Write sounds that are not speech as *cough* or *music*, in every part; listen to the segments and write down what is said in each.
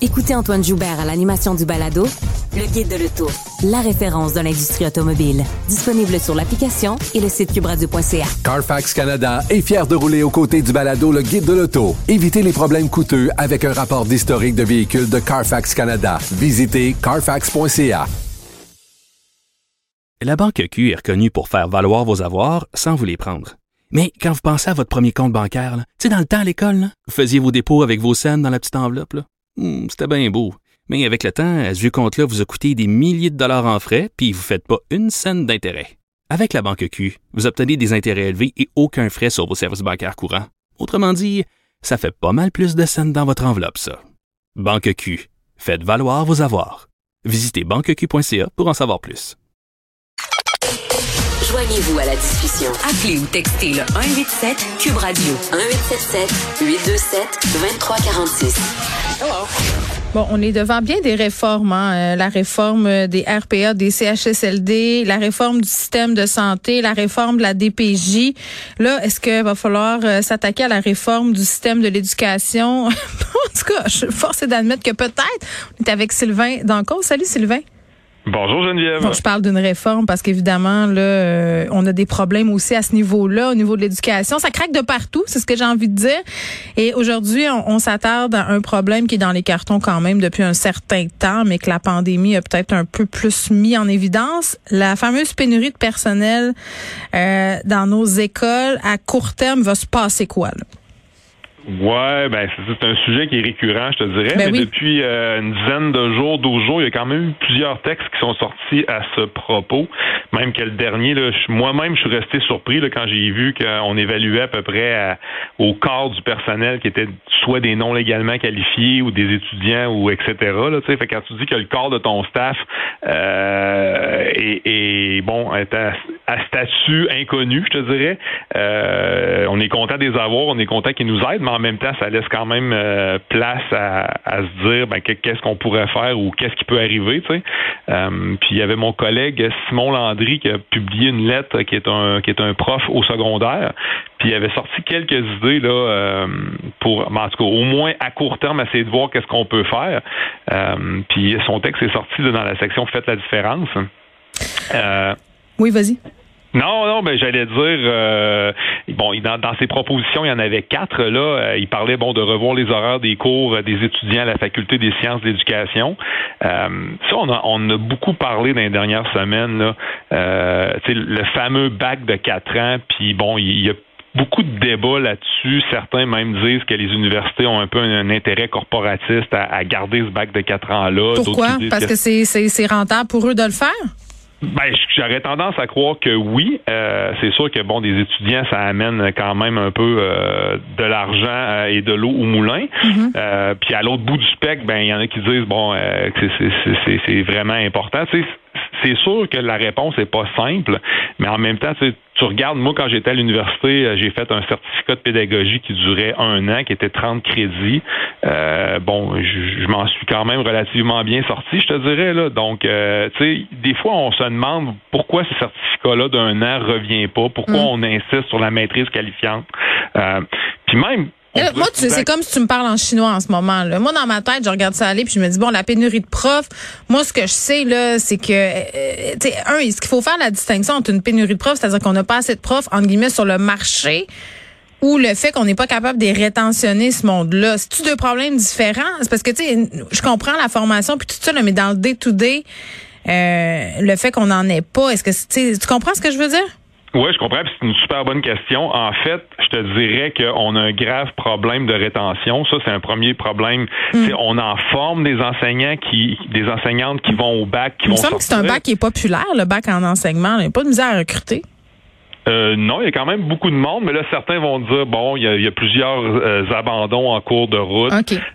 Écoutez Antoine Joubert à l'animation du balado Le Guide de l'Auto, la référence de l'industrie automobile. Disponible sur l'application et le site cubradio.ca. Carfax Canada est fier de rouler aux côtés du balado Le Guide de l'Auto. Évitez les problèmes coûteux avec un rapport d'historique de véhicules de Carfax Canada. Visitez carfax.ca. La Banque Q est reconnue pour faire valoir vos avoirs sans vous les prendre. Mais quand vous pensez à votre premier compte bancaire, tu sais, dans le temps à l'école, vous faisiez vos dépôts avec vos scènes dans la petite enveloppe. Hmm, c'était bien beau. Mais avec le temps, ce vieux compte-là vous a coûté des milliers de dollars en frais, puis vous ne faites pas une scène d'intérêt. Avec la banque Q, vous obtenez des intérêts élevés et aucun frais sur vos services bancaires courants. Autrement dit, ça fait pas mal plus de scènes dans votre enveloppe, ça. Banque Q, faites valoir vos avoirs. Visitez banqueq.ca pour en savoir plus. Joignez-vous à la discussion. Appelez ou textez le 187 Cube Radio 1877 827 2346. Bon, on est devant bien des réformes, hein. Euh, la réforme des RPA, des CHSLD, la réforme du système de santé, la réforme de la DPJ. Là, est-ce qu'il va falloir euh, s'attaquer à la réforme du système de l'éducation? *laughs* en tout cas, je suis forcée d'admettre que peut-être. On est avec Sylvain Danco. Salut Sylvain. Bonjour Geneviève. je parle d'une réforme parce qu'évidemment, là, euh, on a des problèmes aussi à ce niveau-là, au niveau de l'éducation. Ça craque de partout, c'est ce que j'ai envie de dire. Et aujourd'hui, on, s'attarde à un problème qui est dans les cartons quand même depuis un certain temps, mais que la pandémie a peut-être un peu plus mis en évidence. La fameuse pénurie de personnel euh, dans nos écoles à court terme va se passer quoi? Là? Ouais, ben c'est un sujet qui est récurrent, je te dirais. Ben mais depuis euh, une dizaine de jours, 12 jours, il y a quand même eu plusieurs textes qui sont sortis à ce propos. Même que le dernier, moi-même, je suis resté surpris là, quand j'ai vu qu'on évaluait à peu près au quart du personnel qui était soit des non légalement qualifiés ou des étudiants ou etc. Là, fait quand tu dis que le quart de ton staff euh, est, bon est à, statut inconnu, je te dirais, euh, on est content des avoir, on est content qu'ils nous aident, mais en même temps, ça laisse quand même euh, place à, se dire ben, qu'est-ce qu'on pourrait faire ou qu'est-ce qui peut arriver. Tu sais. Euh, puis il y avait mon collègue Simon Landry qui a publié une lettre qui est un qui est un prof au secondaire. Puis il avait sorti quelques idées là pour, en tout cas, au moins à court terme, essayer de voir qu'est-ce qu'on peut faire. puis son texte est sorti dans la section Faites la différence. oui, vas-y. Non, non, mais j'allais dire, euh, bon, dans, dans, ses propositions, il y en avait quatre. Là, euh, il parlait bon de revoir les horaires des cours euh, des étudiants à la faculté des sciences de l'éducation. ça, on a, on a beaucoup parlé dans les dernières semaines. Là, le fameux bac de quatre ans. Puis bon, il y a beaucoup de débats là-dessus. Certains même disent que les universités ont un peu un, intérêt corporatiste à, garder ce bac de quatre ans-là. Pourquoi? Parce que, que c'est rentable pour eux de le faire? Ben, j'aurais tendance à croire que oui. Euh, c'est sûr que bon, des étudiants, ça amène quand même un peu euh, de l'argent euh, et de l'eau au moulin. Mm-hmm. puis à l'autre bout du spectre, ben il y en a qui disent bon, que c'est vraiment important. Tu sais, c'est sûr que la réponse n'est pas simple, mais en même temps, tu, regardes, moi, quand j'étais à l'université, euh, j'ai fait un certificat de pédagogie qui durait un an, qui était 30 crédits. Euh, bon, je, m'en suis quand même relativement bien sorti, je te dirais. Là. Donc, euh, tu sais, des fois, on se demande pourquoi ce certificat-là d'un an revient pas, pourquoi mm. on insiste sur la maîtrise qualifiante. puis même, moi, c'est comme si tu me parles en chinois en ce moment. Là. Moi, dans ma tête, je regarde ça aller, puis je me dis bon, la pénurie de profs. Moi, ce que je sais là, c'est que, euh, tu sais, un, ce qu'il faut faire la distinction entre une pénurie de profs, c'est-à-dire qu'on n'a pas assez de profs entre guillemets sur le marché, ou le fait qu'on n'est pas capable de rétentionner ce monde-là? C'est-tu deux problèmes différents? C'est parce que, tu sais, je comprends la formation puis tout ça, là, mais dans le day-to-day, euh, le fait qu'on n'en ait pas, est-ce que, tu comprends ce que je veux dire? Oui, je comprends. C'est une super bonne question. En fait, je te dirais qu'on a un grave problème de rétention. Ça, c'est un premier problème. Hmm. On en forme des enseignants qui, des enseignantes qui vont au bac, qui Il me semble que c'est un bac qui est populaire, le bac en enseignement. Il n'y a pas de misère à recruter. Euh, non, il y a quand même beaucoup de monde, mais là, certains vont dire, bon, il y a, plusieurs euh, abandons en cours de route.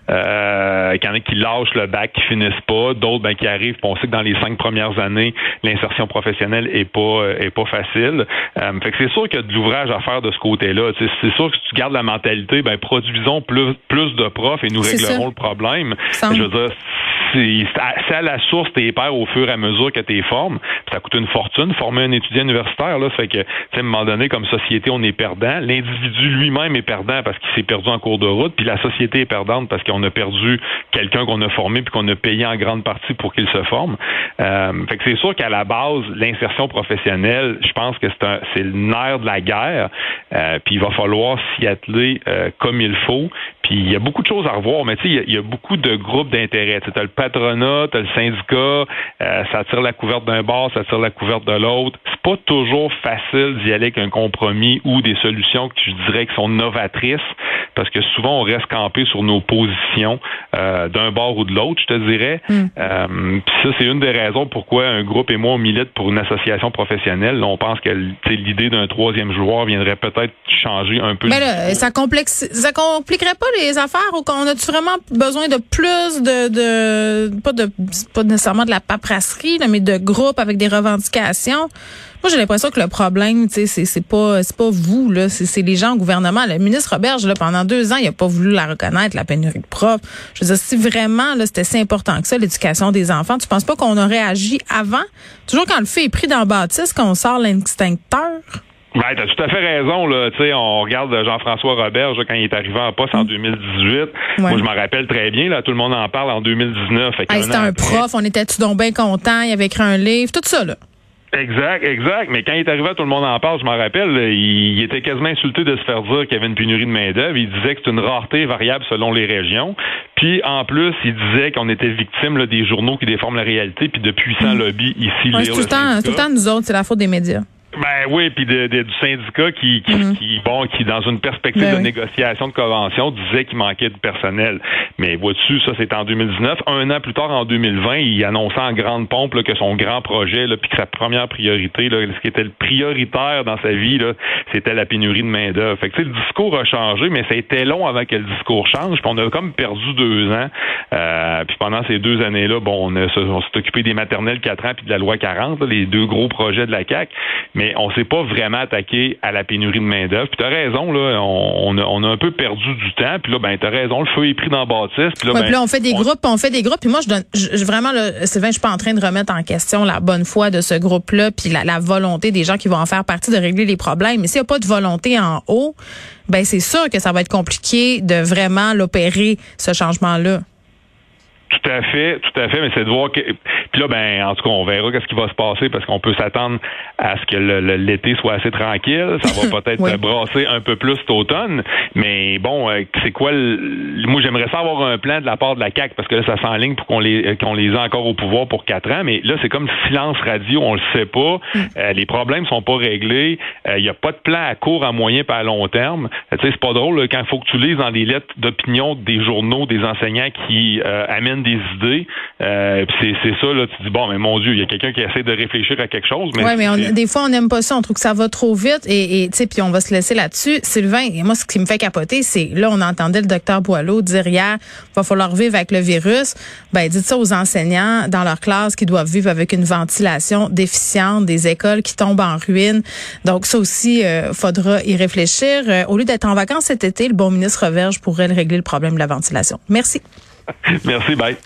Euh, il y en a qui lâchent le bac, qui finissent pas. D'autres, ben, qui arrivent. On sait que dans les cinq premières années, l'insertion professionnelle est pas est pas facile. fait que c'est sûr qu'il y a de l'ouvrage à faire de ce côté-là. C'est sûr que si tu gardes la mentalité, ben, produisons plus, plus de profs et nous réglerons le problème. Je veux dire, c'est à, la source, t'es pères au fur et à mesure que t'es formes. Ça coûte une fortune, former un étudiant universitaire, là. fait que, à un moment donné, comme société, on est perdant. L'individu lui-même est perdant parce qu'il s'est perdu en cours de route, puis la société est perdante parce qu'on a perdu quelqu'un qu'on a formé puis qu'on a payé en grande partie pour qu'il se forme. Euh, fait que c'est sûr qu'à la base, l'insertion professionnelle, je pense que c'est c'est le nerf de la guerre. Euh, puis il va falloir s'y atteler euh, comme il faut. Puis il y a beaucoup de choses à revoir, mais tu sais, il y, a beaucoup de groupes d'intérêt. Tu as le patronat, tu as le syndicat, euh, ça tire la couverte d'un bord, ça tire la couverte de l'autre. Pas toujours facile d'y aller avec un compromis ou des solutions que je dirais qui sont novatrices, parce que souvent on reste campé sur nos positions euh, d'un bord ou de l'autre, je te dirais. Mm. Euh, ça, c'est une des raisons pourquoi un groupe et moi on milite pour une association professionnelle. on pense que l'idée d'un troisième joueur viendrait peut-être changer un peu. Mais là, ça, complexe, ça compliquerait pas les affaires ou qu'on a-tu vraiment besoin de plus de, de pas de pas nécessairement de la paperasserie, mais de groupes avec des revendications? Moi, j'ai l'impression que le problème, c'est c'est pas c'est pas vous là, c'est les gens au gouvernement. Le ministre Roberge là, pendant deux ans, il a pas voulu la reconnaître la pénurie de profs. Je veux dire, si vraiment là c'était si important que ça, l'éducation des enfants, tu penses pas qu'on aurait agi avant? Toujours quand le fait est pris dans le bâtisse, qu'on sort l'instincteur. Ben, t'as tout à fait raison, là. Tu sais, on regarde Jean-François Robert quand il est arrivé en poste en 2018. Moi, je m'en rappelle très bien, là. Tout le monde en parle en 2019. c'était un prof, on était-tu donc bien content, il avait écrit un livre, tout ça, là. Exact, exact. Mais quand il est arrivé, tout le monde en parle, je m'en rappelle, il, était quasiment insulté de se faire dire qu'il y avait une pénurie de main-d'œuvre. Il disait que c'est une rareté variable selon les régions. Puis, en plus, il disait qu'on était victime des journaux qui déforment la réalité, puis de puissants mm. lobbies ici. Ouais, tout, le temps, tout le temps, nous autres, c'est la faute des médias. Ben oui, puis de, du syndicat qui, qui, mhm. qui, bon, qui dans une perspective ben de négociation de convention disait qu'il manquait de personnel. Mais vois-tu, ça c'est en 2019. Un an plus tard, en 2020, il annonçait en grande pompe là, que son grand projet, là, puis que sa première priorité, là, ce qui était le prioritaire dans sa vie, là, c'était la pénurie de main d'œuvre. Fait que le discours a changé, mais ça a été long avant que le discours change. Puis on a comme perdu deux ans. Euh, puis pendant ces deux années-là, bon, on, s'est occupé des maternelles 4 ans puis de la loi 40, les deux gros projets de la CAC. Mais mais on s'est pas vraiment attaqué à la pénurie de main-d'œuvre. Puis tu as raison, là, on, a, un peu perdu du temps. Puis là, ben, tu as raison, le feu est pris dans la bâtisse. Puis là, ben, on fait des groupes, on fait des groupes. Puis moi, je donne, je, vraiment, là, Sylvain, je suis pas en train de remettre en question la bonne foi de ce groupe-là, puis la, volonté des gens qui vont en faire partie de régler les problèmes. Mais s'il n'y a pas de volonté en haut, ben c'est sûr que ça va être compliqué de vraiment l'opérer, ce changement-là. Tout à fait, tout à fait, mais c'est de voir que. Puis là, ben, en tout cas, on verra qu'est-ce qui va se passer parce qu'on peut s'attendre à ce que l'été soit assez tranquille. Ça va *laughs* peut-être brasser un peu plus cet automne. Mais bon, euh, c'est quoi le... Moi, j'aimerais savoir un plan de la part de la CAC parce que là, ça s'enligne pour qu'on les qu'on les ait encore au pouvoir pour quatre ans. Mais là, c'est comme silence radio, on le sait pas. Mm. Euh, les problèmes sont pas réglés. Il euh, n'y a pas de plan à court, à moyen, pas à long terme. tu sais, c'est pas drôle quand il faut que tu lises dans des lettres d'opinion des journaux, des enseignants qui amènent des idées. Euh, c'est, ça, là, tu dis, bon, mais mon Dieu, il y a quelqu'un qui essaie de réfléchir à quelque chose. Oui, mais des fois, on n'aime pas ça. On trouve que ça va trop vite. Et, tu sais, puis on va se laisser là-dessus. Sylvain, et moi, ce qui me fait capoter, c'est, là, on entendait le docteur Boileau dire hier, va falloir vivre avec le virus. Ben, dites ça aux enseignants dans leur classe qui doivent vivre avec une ventilation déficiente, des écoles qui tombent en ruine. Donc, ça aussi, euh, faudra y réfléchir. Euh, au lieu d'être en vacances cet été, le bon ministre Verge pourrait régler le problème de la ventilation. Merci. *laughs* Merci, bye.